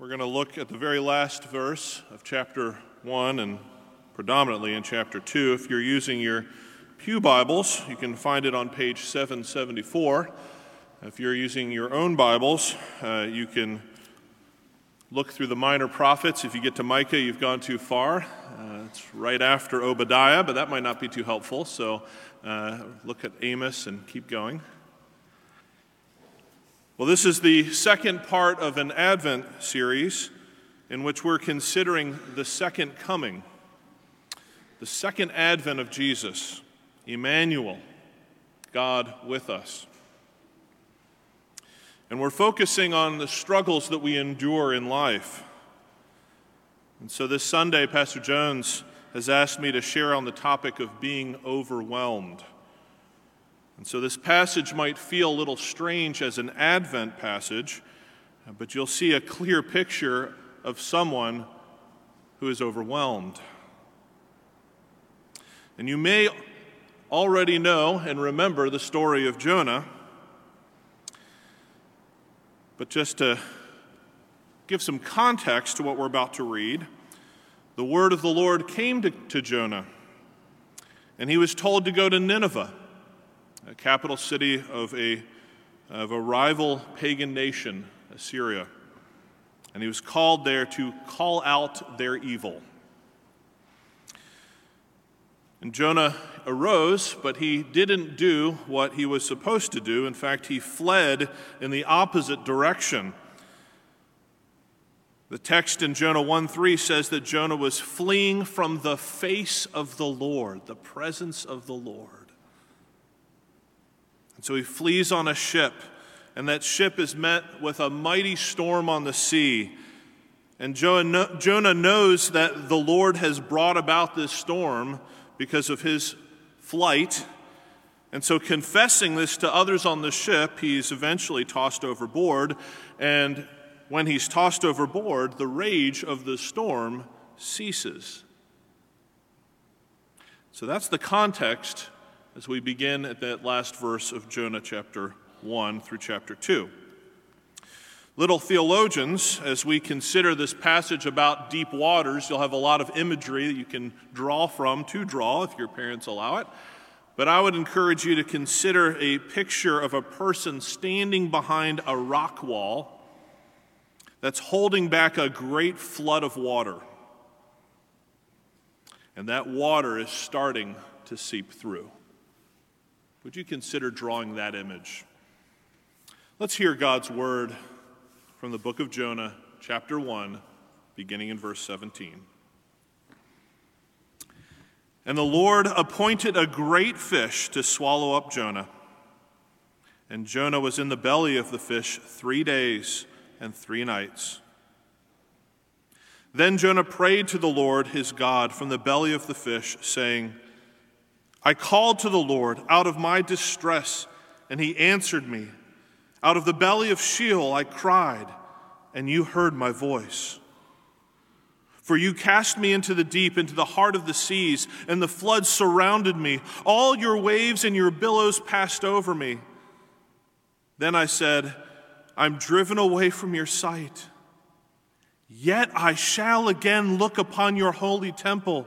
We're going to look at the very last verse of chapter 1 and predominantly in chapter 2. If you're using your Pew Bibles, you can find it on page 774. If you're using your own Bibles, uh, you can look through the minor prophets. If you get to Micah, you've gone too far. Uh, it's right after Obadiah, but that might not be too helpful. So uh, look at Amos and keep going. Well, this is the second part of an Advent series in which we're considering the second coming, the second advent of Jesus, Emmanuel, God with us. And we're focusing on the struggles that we endure in life. And so this Sunday, Pastor Jones has asked me to share on the topic of being overwhelmed. And so this passage might feel a little strange as an Advent passage, but you'll see a clear picture of someone who is overwhelmed. And you may already know and remember the story of Jonah, but just to give some context to what we're about to read, the word of the Lord came to, to Jonah, and he was told to go to Nineveh a capital city of a, of a rival pagan nation, Assyria. And he was called there to call out their evil. And Jonah arose, but he didn't do what he was supposed to do. In fact, he fled in the opposite direction. The text in Jonah 1 3 says that Jonah was fleeing from the face of the Lord, the presence of the Lord. And so he flees on a ship, and that ship is met with a mighty storm on the sea. And Jonah knows that the Lord has brought about this storm because of his flight. And so, confessing this to others on the ship, he's eventually tossed overboard. And when he's tossed overboard, the rage of the storm ceases. So, that's the context as we begin at that last verse of Jonah chapter 1 through chapter 2. Little theologians, as we consider this passage about deep waters, you'll have a lot of imagery that you can draw from to draw if your parents allow it. But I would encourage you to consider a picture of a person standing behind a rock wall that's holding back a great flood of water. And that water is starting to seep through. Would you consider drawing that image? Let's hear God's word from the book of Jonah, chapter 1, beginning in verse 17. And the Lord appointed a great fish to swallow up Jonah. And Jonah was in the belly of the fish three days and three nights. Then Jonah prayed to the Lord his God from the belly of the fish, saying, I called to the Lord out of my distress, and he answered me. Out of the belly of Sheol I cried, and you heard my voice. For you cast me into the deep, into the heart of the seas, and the floods surrounded me. All your waves and your billows passed over me. Then I said, I'm driven away from your sight. Yet I shall again look upon your holy temple.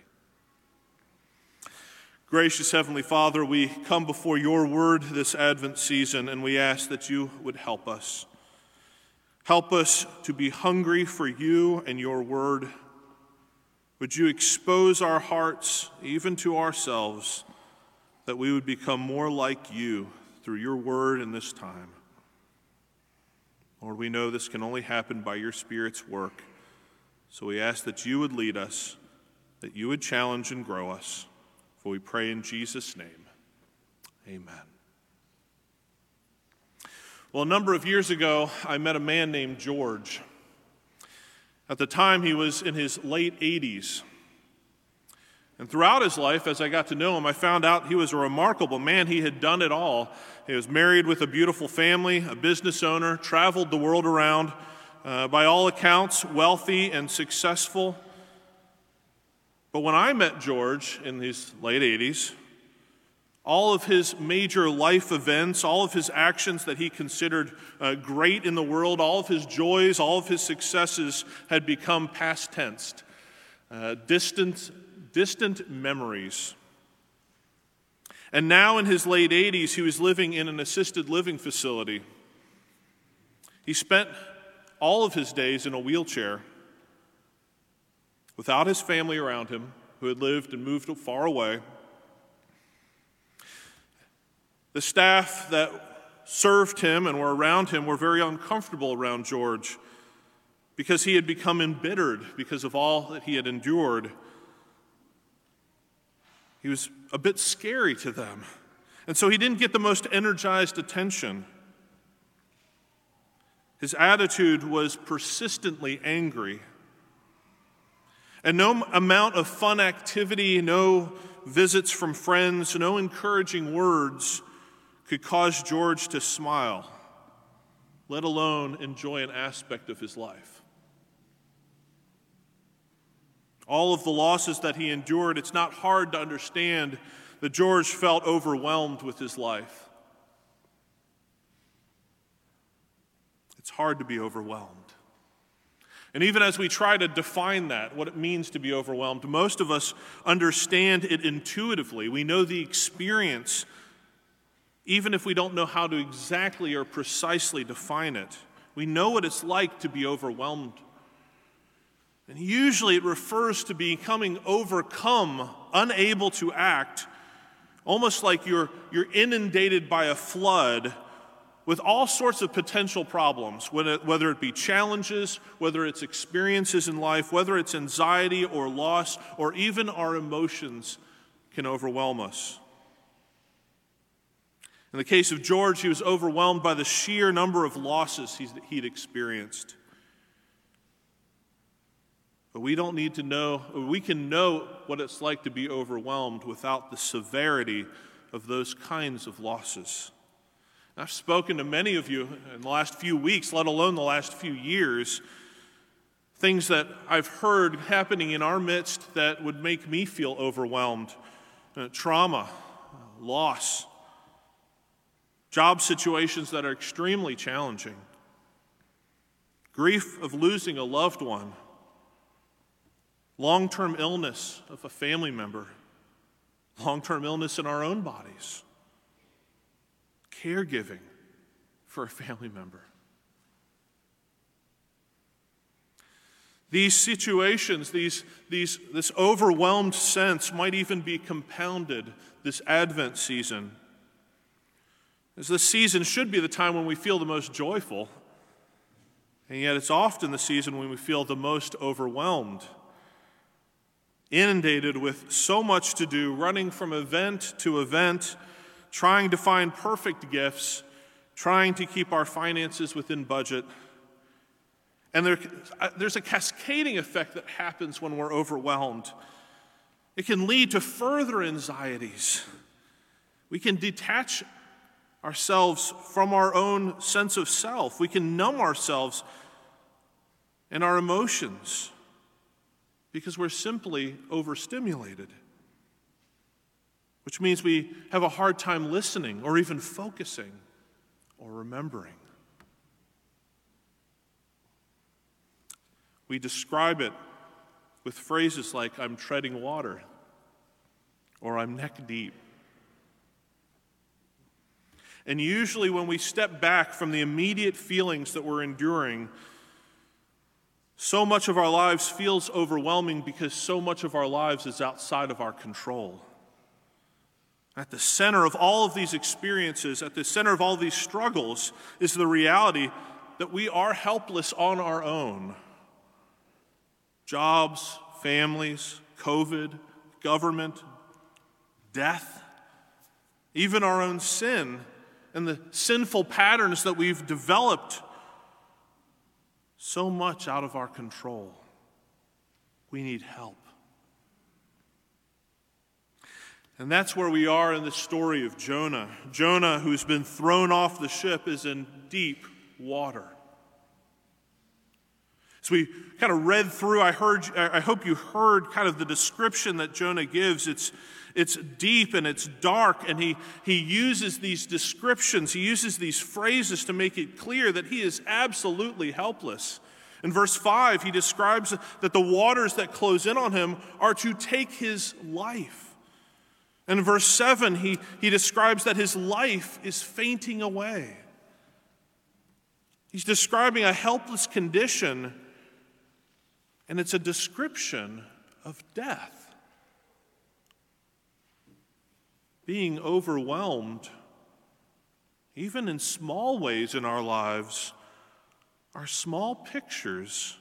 Gracious Heavenly Father, we come before your word this Advent season and we ask that you would help us. Help us to be hungry for you and your word. Would you expose our hearts, even to ourselves, that we would become more like you through your word in this time? Lord, we know this can only happen by your Spirit's work. So we ask that you would lead us, that you would challenge and grow us. For we pray in Jesus' name. Amen. Well, a number of years ago, I met a man named George. At the time, he was in his late 80s. And throughout his life, as I got to know him, I found out he was a remarkable man. He had done it all. He was married with a beautiful family, a business owner, traveled the world around, uh, by all accounts, wealthy and successful. But when I met George in his late 80s, all of his major life events, all of his actions that he considered uh, great in the world, all of his joys, all of his successes had become past tense, uh, distant, distant memories. And now, in his late 80s, he was living in an assisted living facility. He spent all of his days in a wheelchair without his family around him, who had lived and moved far away. The staff that served him and were around him were very uncomfortable around George because he had become embittered because of all that he had endured. He was a bit scary to them. And so he didn't get the most energized attention. His attitude was persistently angry. And no amount of fun activity, no visits from friends, no encouraging words could cause George to smile, let alone enjoy an aspect of his life. All of the losses that he endured, it's not hard to understand that George felt overwhelmed with his life. It's hard to be overwhelmed. And even as we try to define that, what it means to be overwhelmed, most of us understand it intuitively. We know the experience even if we don't know how to exactly or precisely define it. We know what it's like to be overwhelmed. And usually it refers to becoming overcome, unable to act, almost like you're, you're inundated by a flood with all sorts of potential problems, whether it be challenges, whether it's experiences in life, whether it's anxiety or loss, or even our emotions can overwhelm us. In the case of George, he was overwhelmed by the sheer number of losses he'd experienced. But we don't need to know, we can know what it's like to be overwhelmed without the severity of those kinds of losses. I've spoken to many of you in the last few weeks, let alone the last few years, things that I've heard happening in our midst that would make me feel overwhelmed. Uh, trauma, loss, job situations that are extremely challenging, grief of losing a loved one, long term illness of a family member, long term illness in our own bodies, caregiving for a family member. These situations, these, these, this overwhelmed sense might even be compounded this Advent season as this season should be the time when we feel the most joyful, and yet it's often the season when we feel the most overwhelmed, inundated with so much to do, running from event to event, trying to find perfect gifts, trying to keep our finances within budget. And there, uh, there's a cascading effect that happens when we're overwhelmed. It can lead to further anxieties. We can detach ourselves from our own sense of self. We can numb ourselves and our emotions because we're simply overstimulated, which means we have a hard time listening or even focusing or remembering. We describe it with phrases like, I'm treading water, or I'm neck deep. And usually, when we step back from the immediate feelings that we're enduring, So much of our lives feels overwhelming because so much of our lives is outside of our control. At the center of all of these experiences, at the center of all these struggles, is the reality that we are helpless on our own. Jobs, families, COVID, government, death, even our own sin and the sinful patterns that we've developed so much out of our control. We need help. And that's where we are in the story of Jonah. Jonah, who's been thrown off the ship, is in deep water. So we kind of read through, I heard, I hope you heard kind of the description that Jonah gives. It's, it's deep and it's dark, and he, he uses these descriptions, he uses these phrases to make it clear that he is absolutely helpless. In verse 5, he describes that the waters that close in on him are to take his life. And in verse 7, he, he describes that his life is fainting away. He's describing a helpless condition, and it's a description of death. Being overwhelmed, even in small ways in our lives, are small pictures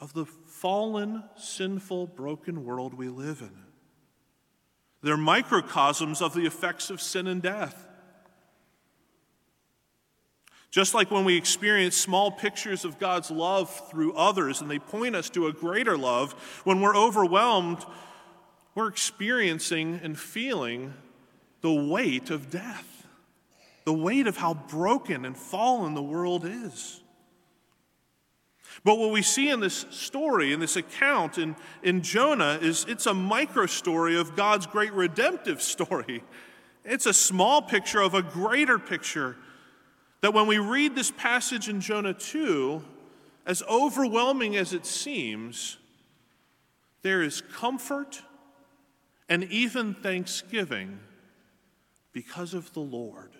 of the fallen, sinful, broken world we live in. They're microcosms of the effects of sin and death. Just like when we experience small pictures of God's love through others and they point us to a greater love, when we're overwhelmed, we're experiencing and feeling the weight of death, the weight of how broken and fallen the world is. But what we see in this story, in this account in, in Jonah, is it's a micro story of God's great redemptive story. It's a small picture of a greater picture. That when we read this passage in Jonah 2, as overwhelming as it seems, there is comfort and even thanksgiving because of the Lord,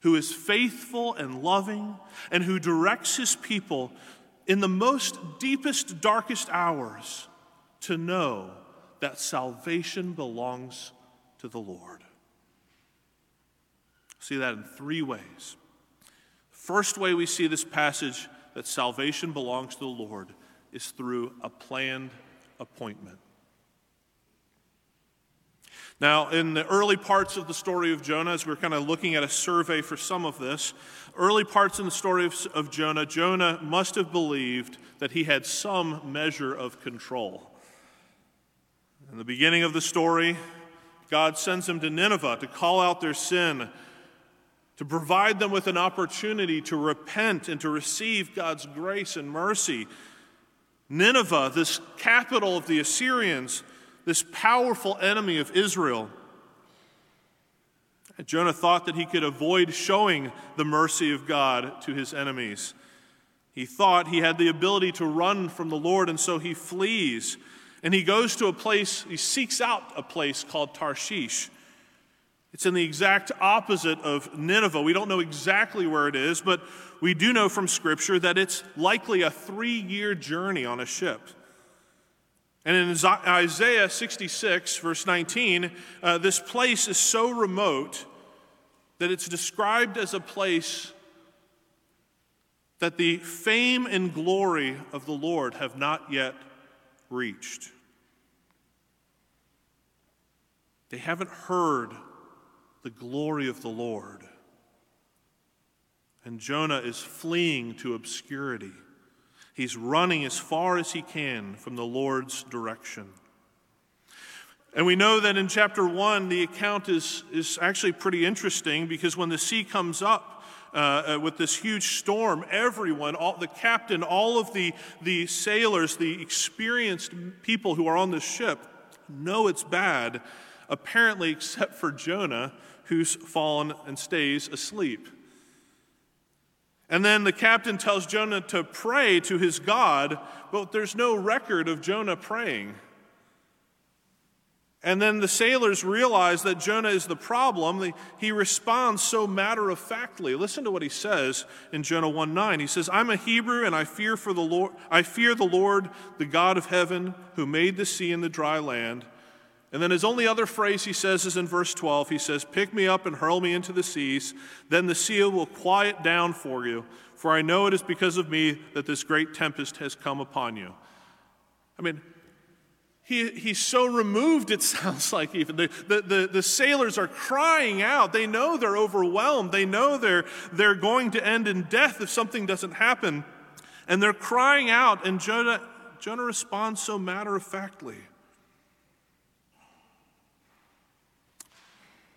who is faithful and loving and who directs his people in the most deepest, darkest hours to know that salvation belongs to the Lord. See that in three ways. First way we see this passage that salvation belongs to the Lord is through a planned appointment. Now, in the early parts of the story of Jonah, as we're kind of looking at a survey for some of this, early parts in the story of, of Jonah, Jonah must have believed that he had some measure of control. In the beginning of the story, God sends him to Nineveh to call out their sin, to provide them with an opportunity to repent and to receive God's grace and mercy. Nineveh, this capital of the Assyrians, this powerful enemy of Israel. Jonah thought that he could avoid showing the mercy of God to his enemies. He thought he had the ability to run from the Lord, and so he flees. And he goes to a place, he seeks out a place called Tarshish. It's in the exact opposite of Nineveh. We don't know exactly where it is, but we do know from Scripture that it's likely a three year journey on a ship. And in Isaiah 66, verse 19, uh, this place is so remote that it's described as a place that the fame and glory of the Lord have not yet reached. They haven't heard the glory of the Lord. And Jonah is fleeing to obscurity. He's running as far as he can from the Lord's direction. And we know that in chapter 1, the account is, is actually pretty interesting because when the sea comes up uh, uh, with this huge storm, everyone, all, the captain, all of the, the sailors, the experienced people who are on the ship know it's bad, apparently, except for Jonah, who's fallen and stays asleep. And then the captain tells Jonah to pray to his God, but there's no record of Jonah praying. And then the sailors realize that Jonah is the problem. He responds so matter of factly. Listen to what he says in Jonah 1 9. He says, I'm a Hebrew and I fear for the Lord I fear the Lord, the God of heaven, who made the sea and the dry land. And then his only other phrase he says is in verse 12. He says, Pick me up and hurl me into the seas, then the sea will quiet down for you, for I know it is because of me that this great tempest has come upon you. I mean, he, he's so removed, it sounds like, even. The, the, the, the, sailors are crying out. They know they're overwhelmed. They know they're, they're going to end in death if something doesn't happen. And they're crying out, and Jonah, Jonah responds so matter of factly.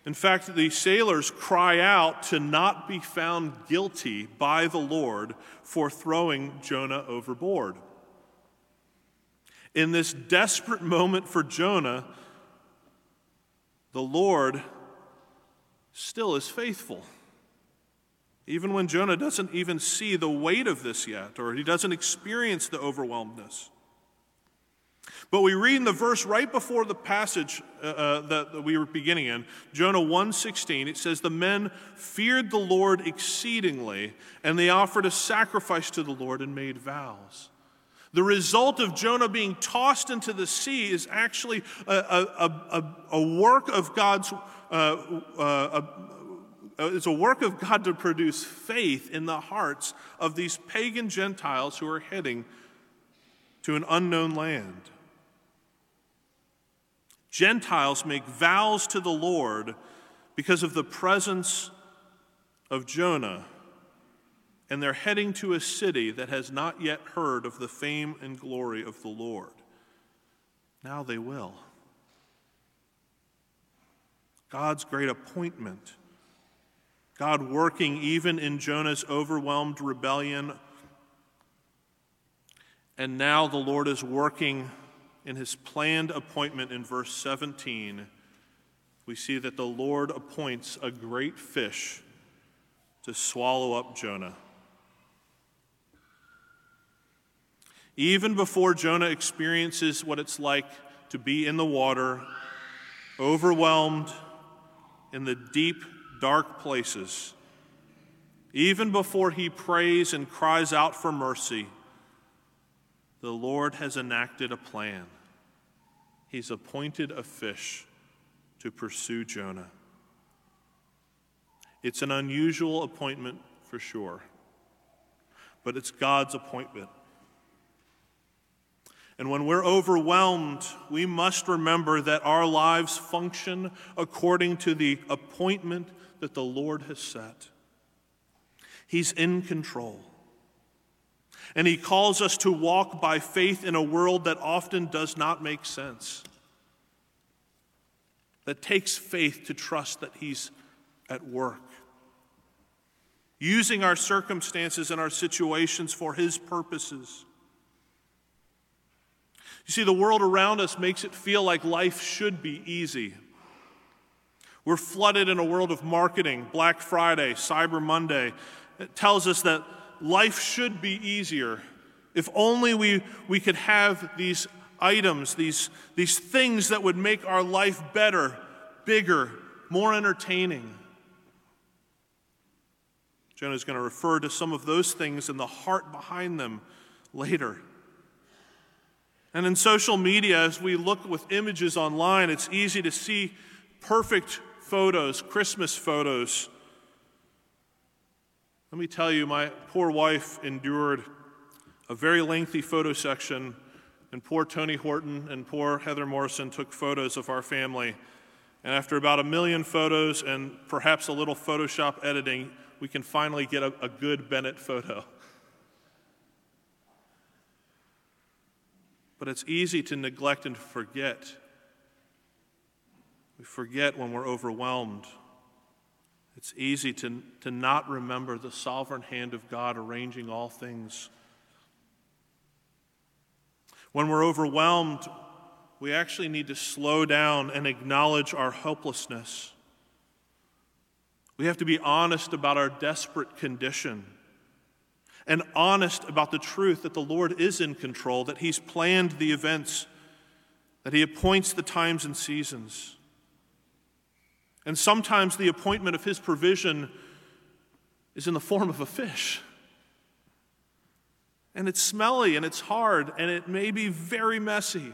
In fact, the sailors cry out to not be found guilty by the Lord for throwing Jonah overboard. In this desperate moment for Jonah, the Lord still is faithful. Even when Jonah doesn't even see the weight of this yet, or he doesn't experience the overwhelmedness. But we read in the verse right before the passage uh, uh, that we were beginning in, Jonah 1:16, it says, "The men feared the Lord exceedingly, and they offered a sacrifice to the Lord and made vows." The result of Jonah being tossed into the sea is actually a, a, a, a work of God's, uh, uh, it's a work of God to produce faith in the hearts of these pagan Gentiles who are heading to an unknown land. Gentiles make vows to the Lord because of the presence of Jonah and they're heading to a city that has not yet heard of the fame and glory of the Lord. Now they will. God's great appointment, God working even in Jonah's overwhelmed rebellion. And now the Lord is working in his planned appointment in verse 17. We see that the Lord appoints a great fish to swallow up Jonah. Even before Jonah experiences what it's like to be in the water, overwhelmed in the deep, dark places, even before he prays and cries out for mercy, the Lord has enacted a plan. He's appointed a fish to pursue Jonah. It's an unusual appointment for sure, but it's God's appointment. And when we're overwhelmed, we must remember that our lives function according to the appointment that the Lord has set. He's in control. And He calls us to walk by faith in a world that often does not make sense, that takes faith to trust that He's at work. Using our circumstances and our situations for His purposes. You see, the world around us makes it feel like life should be easy. We're flooded in a world of marketing, Black Friday, Cyber Monday. It tells us that life should be easier. If only we, we could have these items, these, these things that would make our life better, bigger, more entertaining. Jonah is going to refer to some of those things and the heart behind them later. And in social media, as we look with images online, it's easy to see perfect photos, Christmas photos. Let me tell you, my poor wife endured a very lengthy photo section, and poor Tony Horton and poor Heather Morrison took photos of our family. And after about a million photos and perhaps a little Photoshop editing, we can finally get a, a good Bennett photo. But it's easy to neglect and forget. We forget when we're overwhelmed. It's easy to, to not remember the sovereign hand of God arranging all things. When we're overwhelmed, we actually need to slow down and acknowledge our helplessness. We have to be honest about our desperate condition and honest about the truth that the Lord is in control, that He's planned the events, that He appoints the times and seasons. And sometimes the appointment of His provision is in the form of a fish. And it's smelly and it's hard and it may be very messy,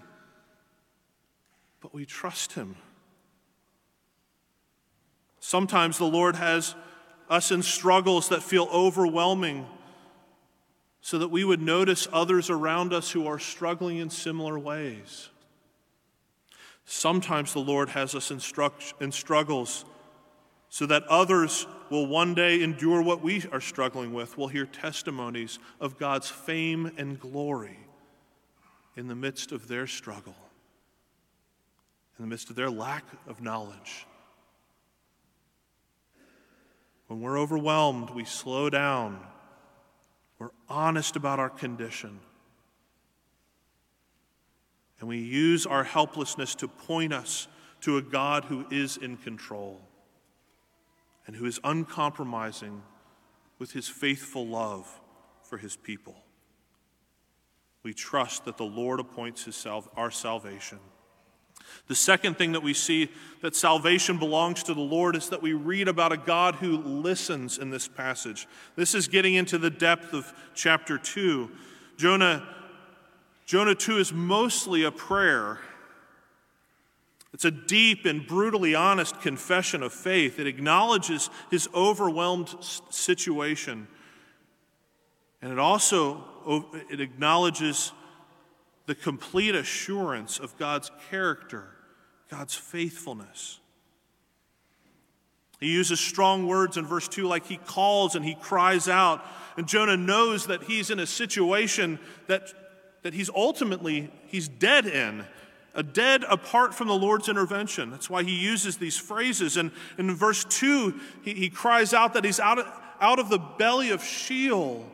but we trust Him. Sometimes the Lord has us in struggles that feel overwhelming so that we would notice others around us who are struggling in similar ways. Sometimes the Lord has us in, struggles so that others will one day endure what we are struggling with, will hear testimonies of God's fame and glory in the midst of their struggle, in the midst of their lack of knowledge. When we're overwhelmed, we slow down. We're honest about our condition. And we use our helplessness to point us to a God who is in control and who is uncompromising with his faithful love for his people. We trust that the Lord appoints his sal- our salvation. The second thing that we see that salvation belongs to the Lord is that we read about a God who listens in this passage. This is getting into the depth of chapter 2. Jonah, Jonah 2 is mostly a prayer. It's a deep and brutally honest confession of faith. It acknowledges his overwhelmed situation. And it also it acknowledges the complete assurance of God's character, God's faithfulness. He uses strong words in verse 2 like he calls and he cries out. And Jonah knows that he's in a situation that, that he's ultimately he's dead in. A dead apart from the Lord's intervention. That's why he uses these phrases. And, in verse 2, he, he cries out that he's out of, out of the belly of Sheol,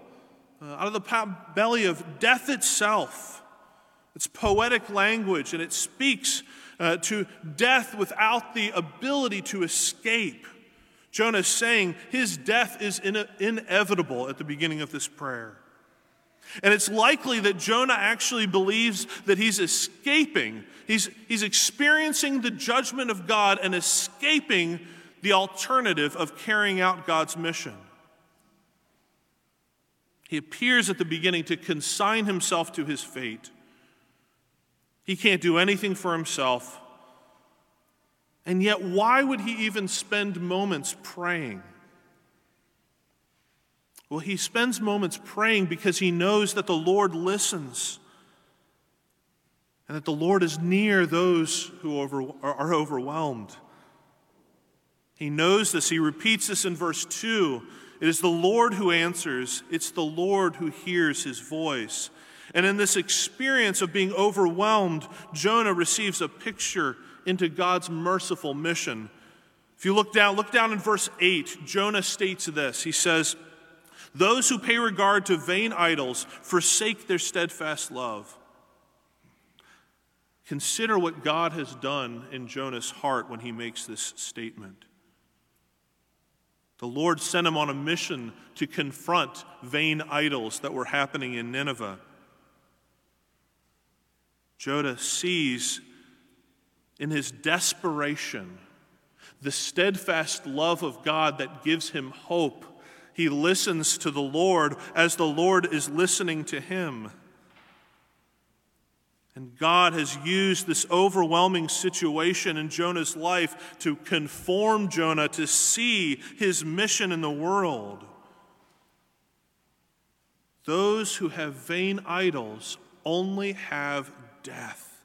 uh, out of the belly of death itself. It's poetic language and it speaks uh, to death without the ability to escape. Jonah is saying his death is in- inevitable at the beginning of this prayer. And it's likely that Jonah actually believes that he's escaping. He's, he's experiencing the judgment of God and escaping the alternative of carrying out God's mission. He appears at the beginning to consign himself to his fate. He can't do anything for himself. And yet, why would he even spend moments praying? Well, he spends moments praying because he knows that the Lord listens and that the Lord is near those who are overwhelmed. He knows this. He repeats this in verse 2. It is the Lord who answers, it's the Lord who hears his voice. And in this experience of being overwhelmed, Jonah receives a picture into God's merciful mission. If you look down, look down in verse 8, Jonah states this. He says, Those who pay regard to vain idols forsake their steadfast love. Consider what God has done in Jonah's heart when he makes this statement. The Lord sent him on a mission to confront vain idols that were happening in Nineveh. Jonah sees in his desperation the steadfast love of God that gives him hope. He listens to the Lord as the Lord is listening to him. And God has used this overwhelming situation in Jonah's life to conform Jonah to see his mission in the world. Those who have vain idols only have death.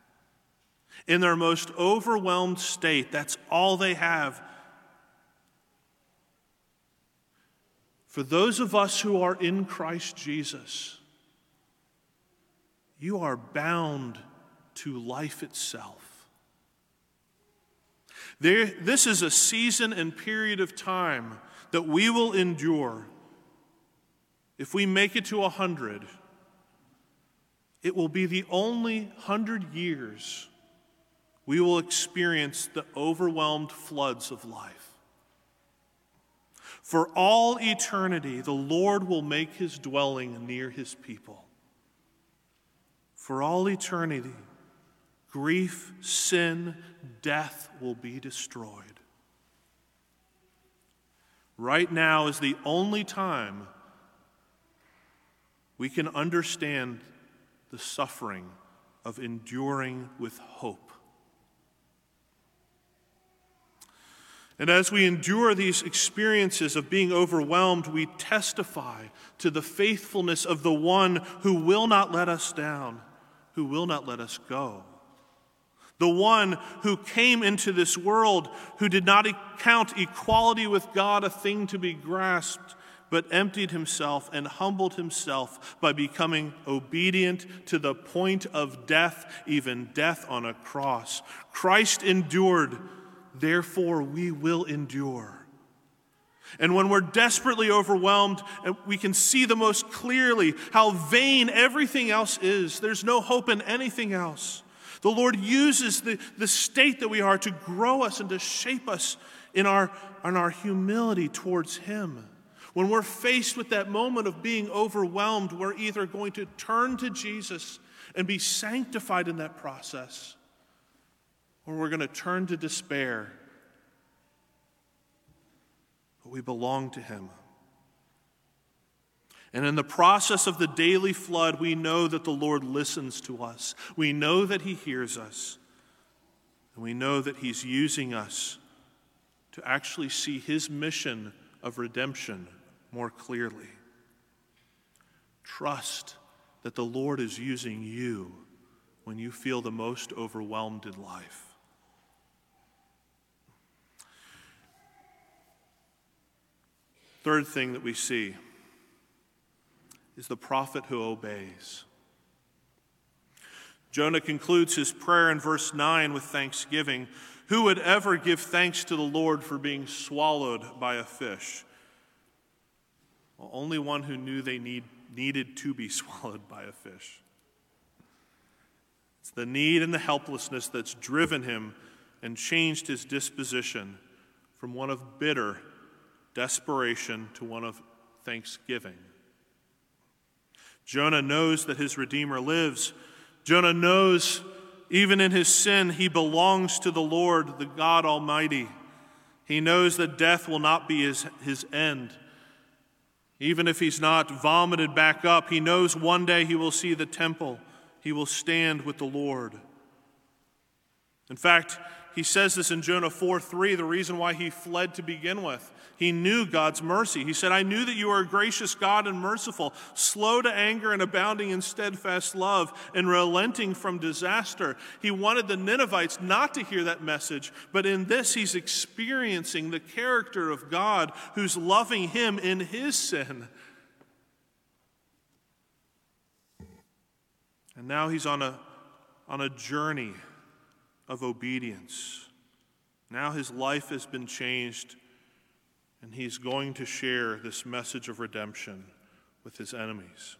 In their most overwhelmed state, that's all they have. For those of us who are in Christ Jesus, you are bound to life itself. There, this is a season and period of time that we will endure. If we make it to a hundred, it will be the only hundred years we will experience the overwhelmed floods of life. For all eternity, the Lord will make his dwelling near his people. For all eternity, grief, sin, death will be destroyed. Right now is the only time we can understand the suffering of enduring with hope. And as we endure these experiences of being overwhelmed, we testify to the faithfulness of the one who will not let us down, who will not let us go. The one who came into this world, who did not count equality with God a thing to be grasped, but emptied himself and humbled himself by becoming obedient to the point of death, even death on a cross. Christ endured Therefore, we will endure. And when we're desperately overwhelmed, we can see the most clearly how vain everything else is. There's no hope in anything else. The Lord uses the, the state that we are to grow us and to shape us in our, in our humility towards Him. When we're faced with that moment of being overwhelmed, we're either going to turn to Jesus and be sanctified in that process, or we're going to turn to despair. But we belong to Him. And in the process of the daily flood, we know that the Lord listens to us. We know that He hears us. And we know that He's using us to actually see His mission of redemption more clearly. Trust that the Lord is using you when you feel the most overwhelmed in life. Third thing that we see is the prophet who obeys. Jonah concludes his prayer in verse 9 with thanksgiving. Who would ever give thanks to the Lord for being swallowed by a fish? Well, only one who knew they need, needed to be swallowed by a fish. It's the need and the helplessness that's driven him and changed his disposition from one of bitter desperation to one of thanksgiving. Jonah knows that his Redeemer lives. Jonah knows, even in his sin, he belongs to the Lord, the God Almighty. He knows that death will not be his, his end. Even if he's not vomited back up, he knows one day he will see the temple. He will stand with the Lord. In fact, he says this in Jonah 4 3, the reason why he fled to begin with. He knew God's mercy. He said, I knew that you are a gracious God and merciful, slow to anger and abounding in steadfast love, and relenting from disaster. He wanted the Ninevites not to hear that message, but in this, he's experiencing the character of God who's loving him in his sin. And now he's on a, on a journey of obedience. Now his life has been changed and he's going to share this message of redemption with his enemies.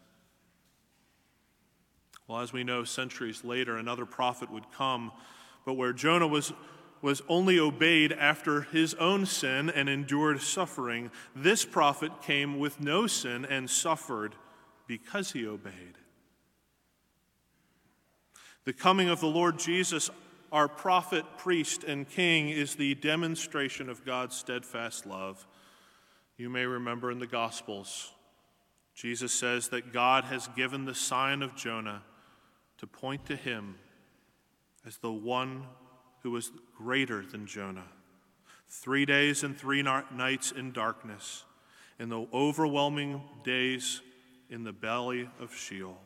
Well, as we know, centuries later, another prophet would come, but where Jonah was, was only obeyed after his own sin and endured suffering, this prophet came with no sin and suffered because he obeyed. The coming of the Lord Jesus our prophet, priest, and king is the demonstration of God's steadfast love. You may remember in the Gospels, Jesus says that God has given the sign of Jonah to point to him as the one who was greater than Jonah. Three days and three nights in darkness, in the overwhelming days in the belly of Sheol.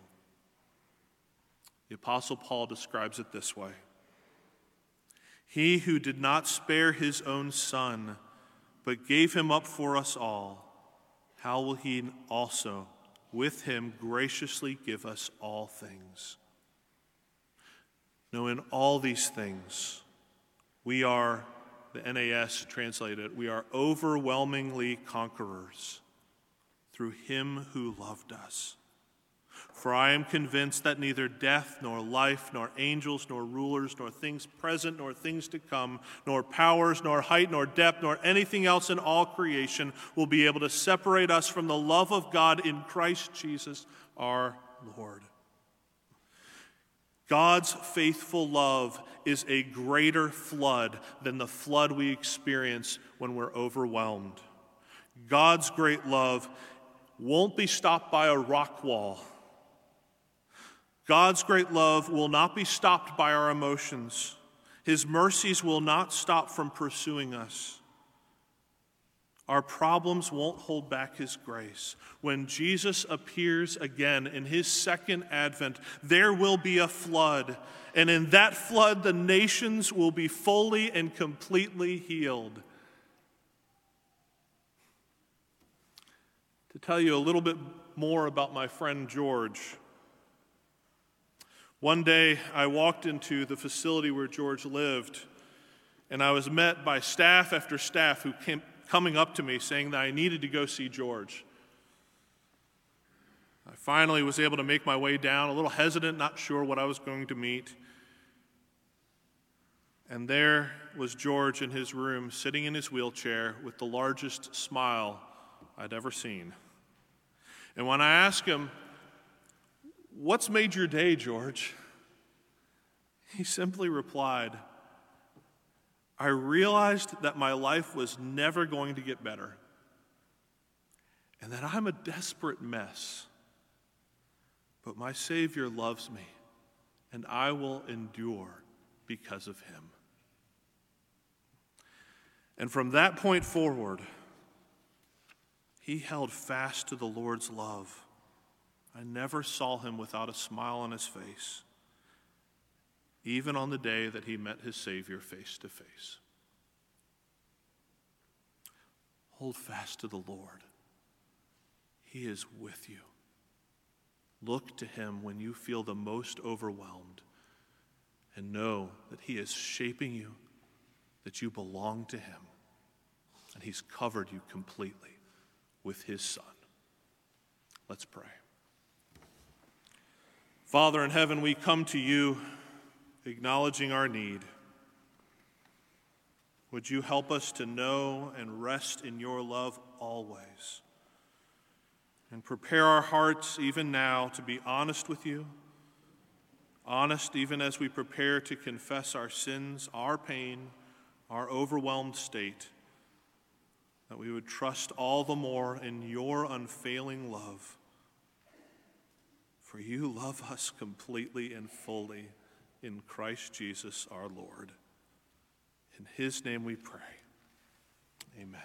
The Apostle Paul describes it this way he who did not spare his own son, but gave him up for us all, how will he also with him graciously give us all things? No, in all these things, we are, the NAS translated, we are overwhelmingly conquerors through him who loved us. For I am convinced that neither death, nor life, nor angels, nor rulers, nor things present, nor things to come, nor powers, nor height, nor depth, nor anything else in all creation will be able to separate us from the love of God in Christ Jesus our Lord. God's faithful love is a greater flood than the flood we experience when we're overwhelmed. God's great love won't be stopped by a rock wall. God's great love will not be stopped by our emotions. His mercies will not stop from pursuing us. Our problems won't hold back His grace. When Jesus appears again in His second advent, there will be a flood. And in that flood, the nations will be fully and completely healed. To tell you a little bit more about my friend George, one day I walked into the facility where George lived, and I was met by staff after staff who came coming up to me saying that I needed to go see George. I finally was able to make my way down, a little hesitant, not sure what I was going to meet. And there was George in his room, sitting in his wheelchair with the largest smile I'd ever seen. And when I asked him, What's made your day, George? He simply replied, I realized that my life was never going to get better and that I'm a desperate mess. But my Savior loves me, and I will endure because of him. And from that point forward, he held fast to the Lord's love. I never saw him without a smile on his face even on the day that he met his Savior face to face. Hold fast to the Lord. He is with you. Look to him when you feel the most overwhelmed and know that he is shaping you, that you belong to him, and he's covered you completely with his Son. Let's pray. Father in heaven, we come to you acknowledging our need. Would you help us to know and rest in your love always? And prepare our hearts even now to be honest with you, honest even as we prepare to confess our sins, our pain, our overwhelmed state, that we would trust all the more in your unfailing love. For you love us completely and fully in Christ Jesus our Lord. In his name we pray. Amen.